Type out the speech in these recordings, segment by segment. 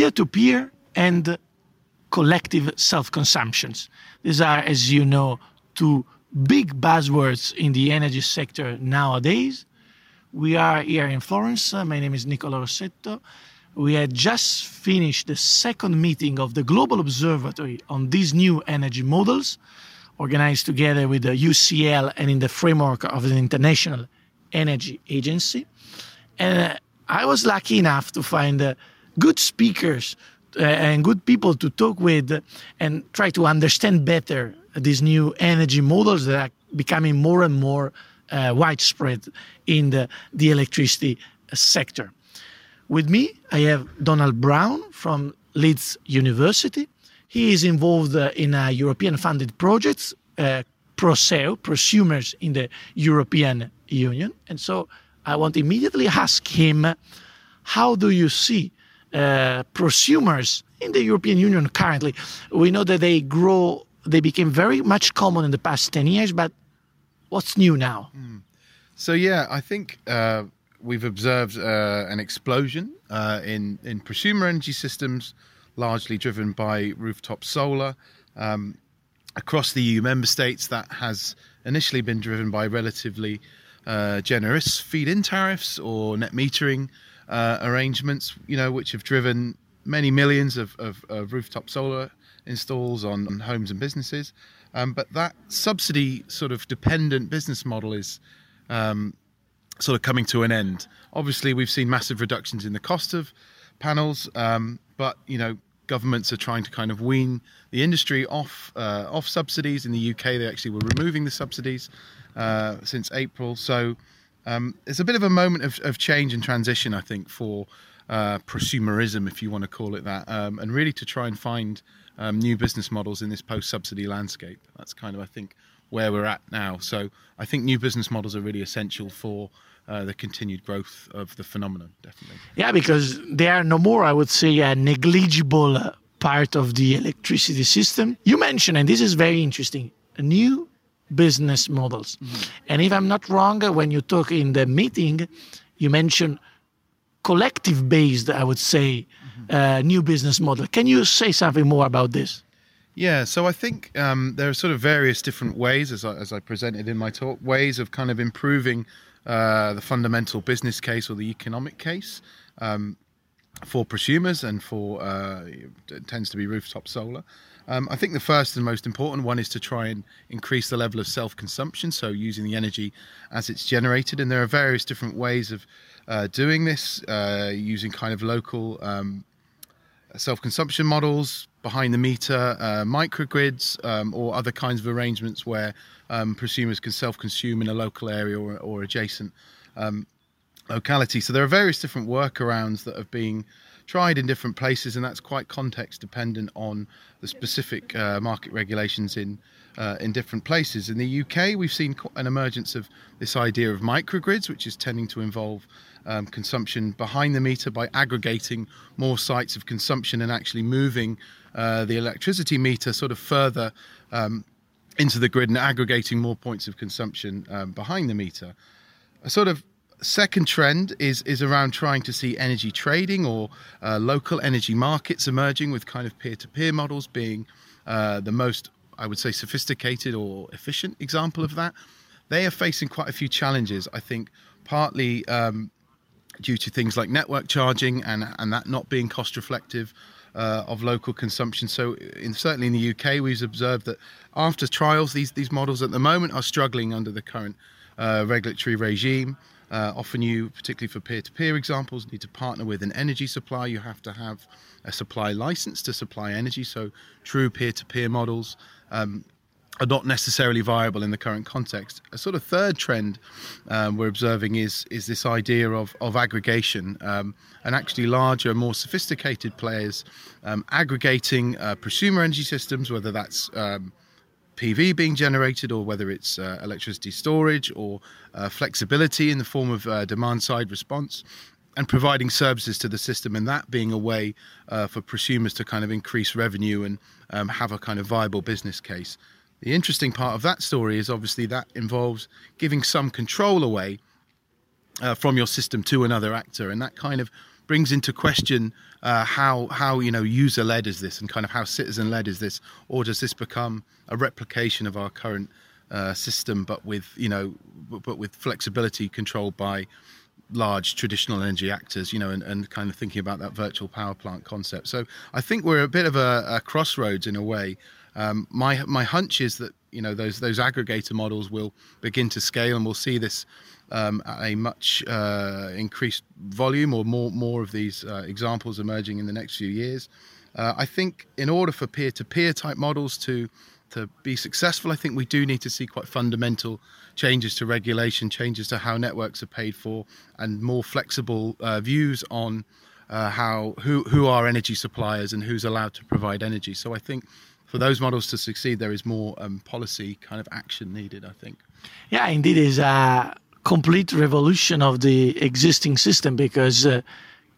peer to peer and collective self consumptions. These are, as you know, two big buzzwords in the energy sector nowadays. We are here in Florence. Uh, my name is Nicola Rossetto. We had just finished the second meeting of the Global Observatory on these new energy models, organized together with the UCL and in the framework of the International Energy Agency. And uh, I was lucky enough to find uh, good speakers uh, and good people to talk with and try to understand better these new energy models that are becoming more and more uh, widespread in the, the electricity sector. With me, I have Donald Brown from Leeds University. He is involved uh, in a European funded project, uh, ProSEU, prosumers in the European Union. And so I want to immediately ask him, how do you see uh, prosumers in the European Union currently? We know that they grow, they became very much common in the past 10 years, but what's new now? Mm. So, yeah, I think uh, we've observed uh, an explosion uh, in, in prosumer energy systems, largely driven by rooftop solar. Um, across the EU member states, that has initially been driven by relatively uh, generous feed-in tariffs or net metering uh, arrangements, you know, which have driven many millions of, of, of rooftop solar installs on, on homes and businesses. Um, but that subsidy sort of dependent business model is um, sort of coming to an end. Obviously, we've seen massive reductions in the cost of panels, um, but you know, governments are trying to kind of wean the industry off uh, off subsidies. In the UK, they actually were removing the subsidies uh, since April. So um, it's a bit of a moment of, of change and transition, I think, for uh, prosumerism, if you want to call it that, um, and really to try and find um, new business models in this post-subsidy landscape. That's kind of, I think, where we're at now. So I think new business models are really essential for uh, the continued growth of the phenomenon, definitely. Yeah, because they are no more, I would say, a negligible part of the electricity system. You mentioned, and this is very interesting, a new business models. Mm-hmm. And if I'm not wrong, when you talk in the meeting, you mentioned collective based, I would say, mm-hmm. uh, new business model. Can you say something more about this? Yeah, so I think um, there are sort of various different ways, as I, as I presented in my talk, ways of kind of improving uh, the fundamental business case or the economic case um, for prosumers and for uh, tends to be rooftop solar. Um, I think the first and most important one is to try and increase the level of self consumption, so using the energy as it's generated. And there are various different ways of uh, doing this, uh, using kind of local um, self consumption models, behind the meter uh, microgrids, um, or other kinds of arrangements where um, prosumers can self consume in a local area or, or adjacent um, locality. So there are various different workarounds that have been tried in different places, and that's quite context dependent on the specific uh, market regulations in uh, in different places. In the UK, we've seen an emergence of this idea of microgrids, which is tending to involve um, consumption behind the meter by aggregating more sites of consumption and actually moving uh, the electricity meter sort of further um, into the grid and aggregating more points of consumption um, behind the meter. A sort of second trend is is around trying to see energy trading or uh, local energy markets emerging with kind of peer-to-peer models being uh, the most I would say sophisticated or efficient example of that. They are facing quite a few challenges. I think partly um, due to things like network charging and and that not being cost reflective. Uh, of local consumption. So, in, certainly in the UK, we've observed that after trials, these these models at the moment are struggling under the current uh, regulatory regime. Uh, often you, particularly for peer-to-peer examples, need to partner with an energy supplier. You have to have a supply license to supply energy. So true peer-to-peer models um, are not necessarily viable in the current context. A sort of third trend um, we're observing is is this idea of of aggregation um, and actually larger, more sophisticated players um, aggregating uh, prosumer energy systems, whether that's um, PV being generated, or whether it's uh, electricity storage or uh, flexibility in the form of uh, demand side response, and providing services to the system, and that being a way uh, for prosumers to kind of increase revenue and um, have a kind of viable business case. The interesting part of that story is obviously that involves giving some control away uh, from your system to another actor, and that kind of brings into question uh, how how you know user led is this and kind of how citizen led is this, or does this become a replication of our current uh, system, but with you know, but with flexibility controlled by large traditional energy actors, you know, and, and kind of thinking about that virtual power plant concept. So I think we're a bit of a, a crossroads in a way. Um, my my hunch is that you know those those aggregator models will begin to scale, and we'll see this um, at a much uh, increased volume or more more of these uh, examples emerging in the next few years. Uh, I think in order for peer-to-peer type models to to be successful, I think we do need to see quite fundamental changes to regulation, changes to how networks are paid for, and more flexible uh, views on uh, how who who are energy suppliers and who's allowed to provide energy. So I think for those models to succeed, there is more um, policy kind of action needed. I think. Yeah, indeed, is a complete revolution of the existing system because. Uh,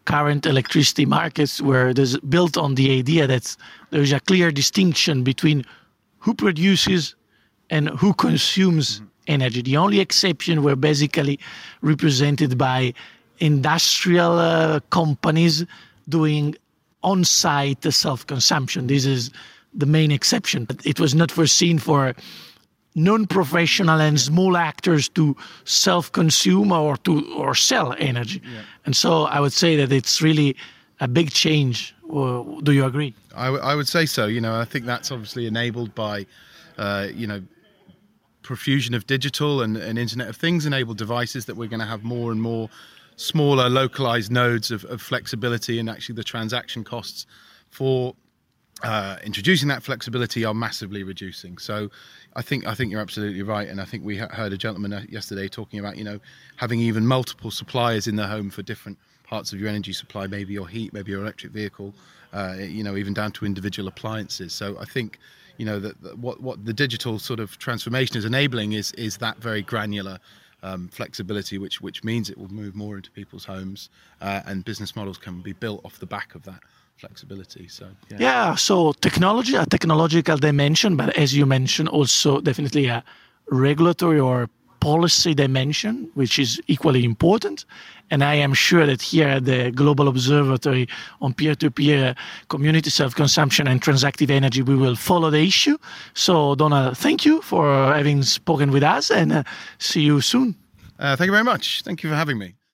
current electricity markets were built on the idea that there's a clear distinction between who produces and who consumes mm-hmm. energy. The only exception were basically represented by industrial uh, companies doing on site self consumption. This is the main exception. But it was not foreseen for non professional and small actors to self consume or to or sell energy. Yeah. And so I would say that it's really a big change. do you agree? I, w- I would say so. You know, I think that's obviously enabled by, uh, you know, profusion of digital and, and Internet of Things enabled devices that we're going to have more and more smaller localized nodes of, of flexibility and actually the transaction costs for uh, introducing that flexibility are massively reducing. So, I think I think you're absolutely right, and I think we heard a gentleman uh, yesterday talking about you know having even multiple suppliers in the home for different parts of your energy supply, maybe your heat, maybe your electric vehicle, uh, you know, even down to individual appliances. So I think, you know, that, that what what the digital sort of transformation is enabling is is that very granular. Um, flexibility, which which means it will move more into people's homes, uh, and business models can be built off the back of that flexibility. So yeah. yeah. So technology, a technological dimension, but as you mentioned, also definitely a regulatory or policy dimension, which is equally important. And I am sure that here at the Global Observatory on peer to peer community self consumption and transactive energy, we will follow the issue. So, Donald, thank you for having spoken with us and uh, see you soon. Uh, thank you very much. Thank you for having me.